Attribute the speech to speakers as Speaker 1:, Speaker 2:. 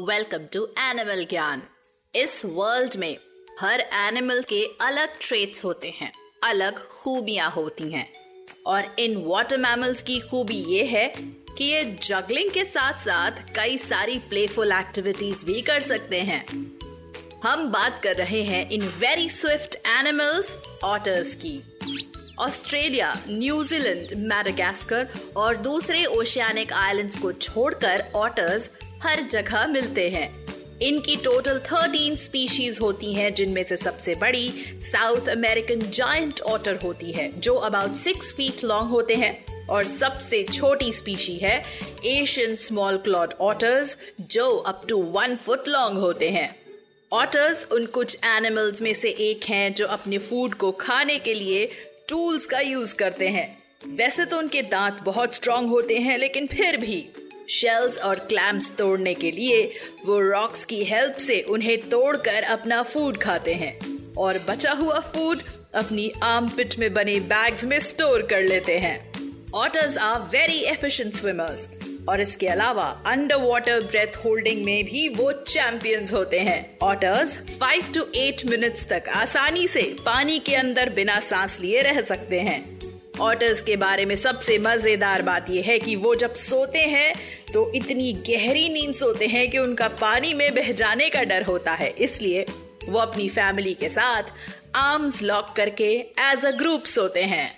Speaker 1: Welcome to animal ज्ञान इस world में हर एनिमल के अलग ट्रेट्स होते हैं, अलग खूबियाँ होती हैं। और इन वाटर मैमल्स की खूबी ये है कि ये जगलिंग के साथ साथ कई सारी प्लेफुल एक्टिविटीज़ भी कर सकते हैं। हम बात कर रहे हैं इन वेरी स्विफ्ट एनिमल्स ऑटर्स की। ऑस्ट्रेलिया न्यूजीलैंड मैडागास्कर और दूसरे ओशियानिक आइलैंड्स को छोड़कर ऑटर्स हर जगह मिलते हैं। इनकी टोटल 13 स्पीशीज होती हैं, जिनमें से सबसे बड़ी साउथ अमेरिकन जायंट ऑटर होती है, जो अबाउट सिक्स फीट लॉन्ग होते हैं। और सबसे छोटी स्पीशी है एशियन स्मॉल क्लॉड ऑटर्स जो up to one foot long होते हैं। ऑटर्स उन कुछ एनिमल्स में से एक हैं, जो अपने फ़ूड को खाने के लिए टूल्स का यूज़ करते हैं। वैसे तो उनके दांत बहुत स्ट्रांग होते हैं, लेकिन फिर भी शेल्स और क्लैम्स तोड़ने के लिए वो रॉक्स की हेल्प से उन्हें तोड़कर अपना फ़ूड खाते हैं और बचा हुआ फ़ूड अपनी आम पिट में बने बैग्स में स्टोर कर लेते हैं। Otters are very efficient swimmers और इसके अलावा अंडर वाटर ब्रेथ होल्डिंग में भी वो चैंपियंस होते हैं। Otters five to eight minutes तक आसानी से पानी के अंदर बिना सांस लिए रह सकते हैं। ऑटर्स के बारे में सबसे मज़ेदार बात यह है कि वो जब सोते हैं तो इतनी गहरी नींद सोते हैं कि उनका पानी में बह जाने का डर होता है। इसलिए वो अपनी फैमिली के साथ आर्म्स लॉक करके एज अ ग्रुप सोते हैं।